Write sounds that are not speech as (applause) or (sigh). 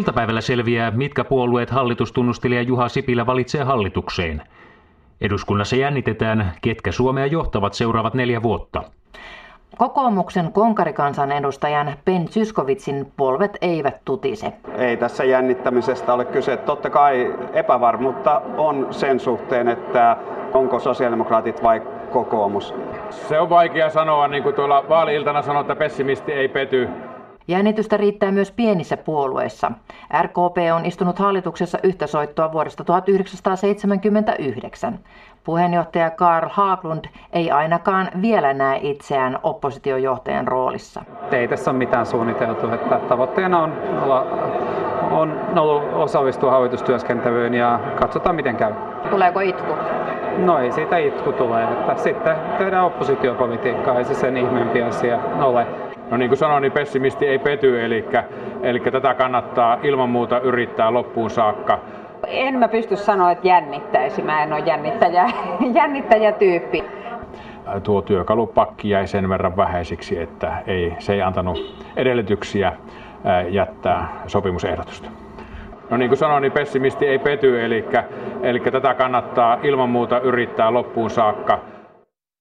Iltapäivällä selviää, mitkä puolueet hallitustunnustelija Juha Sipilä valitsee hallitukseen. Eduskunnassa jännitetään, ketkä Suomea johtavat seuraavat neljä vuotta. Kokoomuksen konkarikansanedustajan Ben Syskovitsin polvet eivät tutise. Ei tässä jännittämisestä ole kyse. Totta kai epävarmuutta on sen suhteen, että onko sosiaalidemokraatit vai kokoomus. Se on vaikea sanoa, niin kuin tuolla vaali-iltana sanoi, että pessimisti ei pety. Jännitystä riittää myös pienissä puolueissa. RKP on istunut hallituksessa yhtä soittoa vuodesta 1979. Puheenjohtaja Karl Haaglund ei ainakaan vielä näe itseään oppositiojohtajan roolissa. Ei tässä ole mitään suunniteltu, että tavoitteena on olla on ollut osallistua hallitustyöskentelyyn ja katsotaan miten käy. Tuleeko itku? No ei siitä itku tule, että sitten tehdään oppositiopolitiikkaa, ei se sen ihmeempi asia ole. No niin kuin sanoin, niin pessimisti ei pety, eli, eli tätä kannattaa ilman muuta yrittää loppuun saakka. En mä pysty sanoa, että jännittäisi. Mä en ole jännittäjä, (laughs) jännittäjätyyppi. Tuo työkalupakki jäi sen verran vähäisiksi, että ei, se ei antanut edellytyksiä jättää sopimusehdotusta. No niin kuin sanoin, niin pessimisti ei pety, eli, eli tätä kannattaa ilman muuta yrittää loppuun saakka.